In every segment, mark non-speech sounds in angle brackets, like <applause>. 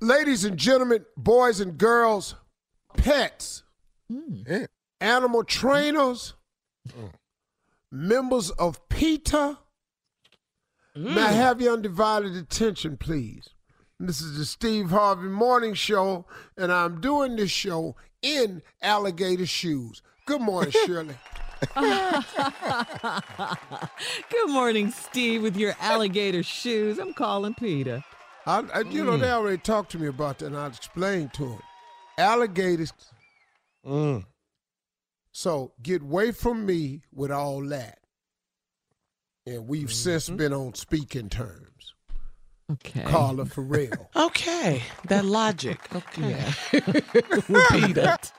Ladies and gentlemen, boys and girls, pets, Mm. animal trainers, members of PETA, may I have your undivided attention, please? This is the Steve Harvey Morning Show, and I'm doing this show in alligator shoes. Good morning, <laughs> Shirley. Good morning, Steve, with your alligator shoes. I'm calling PETA. I, I, you know, mm. they already talked to me about that, and I explained to them. Alligators. Mm. So get away from me with all that. And we've mm-hmm. since been on speaking terms. Okay. Carla Ferrell. <laughs> Okay, that logic. <laughs> Okay. Repeat <laughs> it.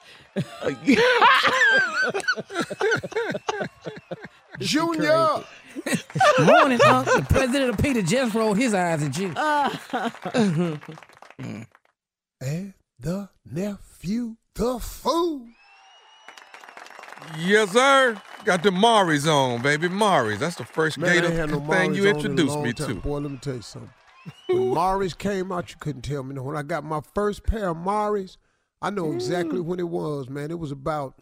Junior. <laughs> Morning, Unc. The president of PETA just rolled his eyes at you. <laughs> Mm. and the nephew, the fool. Yes, sir. Got the Mauris on, baby. Mauris. That's the first Man, I gator ain't had no thing Mauris you on in a introduced long me time. to. Boy, let me tell you something. <laughs> When Mauris came out, you couldn't tell me. When I got my first pair of Mauris, I know exactly mm. when it was, man. It was about,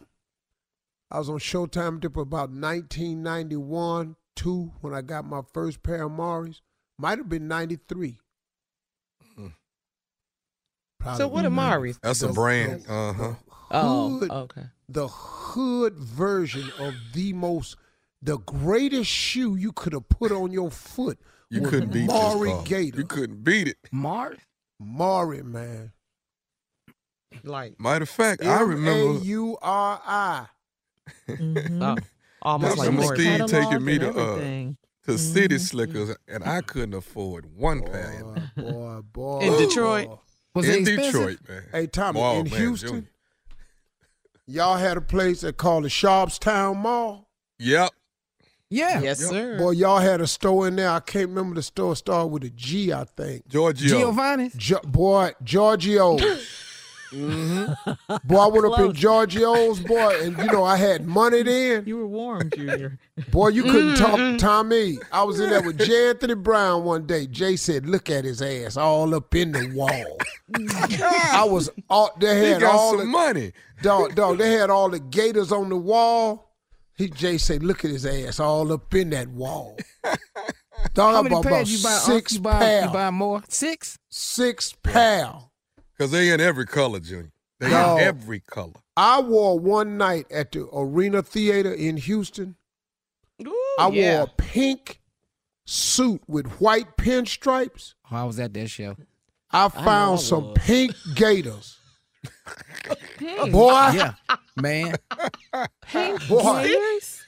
I was on Showtime Dip about 1991, 2, when I got my first pair of Mauris. Might have been 93. Probably So what are Mauris? That's a The- brand. the- Uh huh. the Oh, hood- okay. the hood version of the most, the greatest shoe you could have put on your foot. You couldn't beat Mauri this. Gator. You couldn't beat it. Mars? Mauri, man. Like Matter of fact, I M A remember. U R I. Almost like remember Steve taking me to uh, to City Mhm. Slickers, and I couldn't afford one pair. Boy, boy, boy. In Detroit? Was it in expensive? Detroit, man. Hey, Tommy, Oh, in man, Houston, Junior. y'all had a place that called the Sharpstown Mall. Yep. Yeah. Yes, Yep. sir. Boy, y'all had a store in there. I can't remember the store. Started with a G, I think. Giorgio. Giovanni's? Jo- boy, Giorgio. <laughs> Mm-hmm. Boy, I went up in Close. Giorgio's, boy, and you know I had money then. You were warm, Junior. Boy, you couldn't Mm-mm. talk Tommy. I was in there with J. Anthony Brown one day. Jay said, "Look at his ass all up in the wall." I was all they He had got all some the money. Dog, dog, they had all the gators on the wall. He Jay said, "Look at his ass all up in that wall." <laughs> Dog, How I many bought about you buy? Six you buy, pounds. you buy more? Six? Six pounds. Because they in every color, Junior. They Dog. in every color. I wore one night at the Arena Theater in Houston. I wore a pink suit with white pinstripes. Oh, I was at that show. I I found was. some pink gators. Pink. Boy, <laughs> Yeah, man. Pink Boy. gators?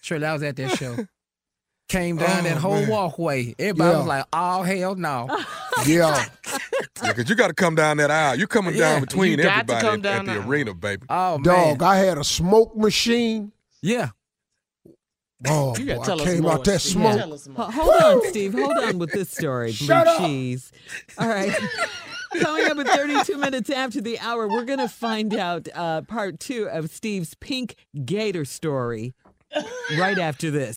Shirley, I was at that show. <laughs> Came down that Oh, whole man. walkway. Everybody Yeah. was like, "Oh hell no!" <laughs> <laughs> yeah. Yeah, because you got to come down that aisle. You're coming Yeah, down between you got to everybody come at, down at the the aisle. arena, baby. Oh man, Dog, I had a smoke machine. yeah. Oh, You boy, gotta I us came more. out that Steve. smoke. Tell us more. Ho- Hold on, <laughs> Steve. Hold on with this story. Blue Shut up. cheese. All right. <laughs> Coming up at 32 minutes after the hour, we're going to find out uh, part two of Steve's pink gator story right after this.